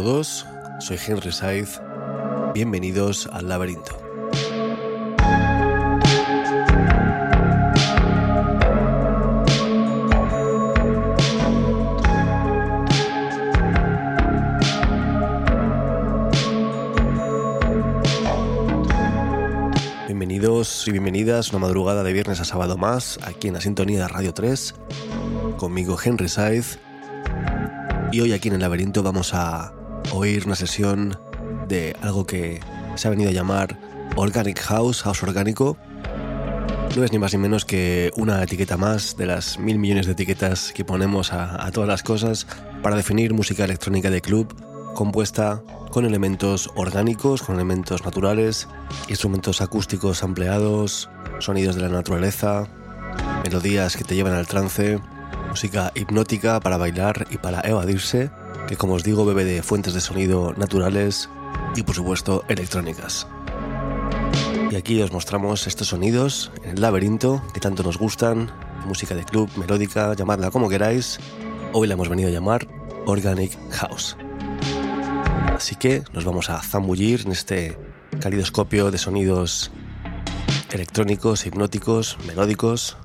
A todos, soy Henry Saiz. Bienvenidos al laberinto. Bienvenidos y bienvenidas una madrugada de viernes a sábado más aquí en la sintonía de Radio 3 conmigo Henry Saiz y hoy aquí en el laberinto vamos a oír una sesión de algo que se ha venido a llamar Organic House, House Orgánico. No es ni más ni menos que una etiqueta más de las mil millones de etiquetas que ponemos a, todas las cosas para definir música electrónica de club compuesta con elementos orgánicos, con elementos naturales, instrumentos acústicos ampliados, sonidos de la naturaleza, melodías que te llevan al trance, música hipnótica para bailar y para evadirse que como os digo bebe de fuentes de sonido naturales y por supuesto electrónicas. Y aquí os mostramos estos sonidos en el laberinto que tanto nos gustan, música de club, melódica, llamadla como queráis. Hoy la hemos venido a llamar Organic House. Así que nos vamos a zambullir en este calidoscopio de sonidos electrónicos, hipnóticos, melódicos,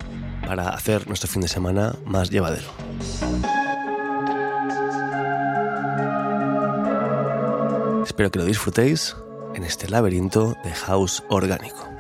para hacer nuestro fin de semana más llevadero. Espero que lo disfrutéis en este laberinto de house orgánico.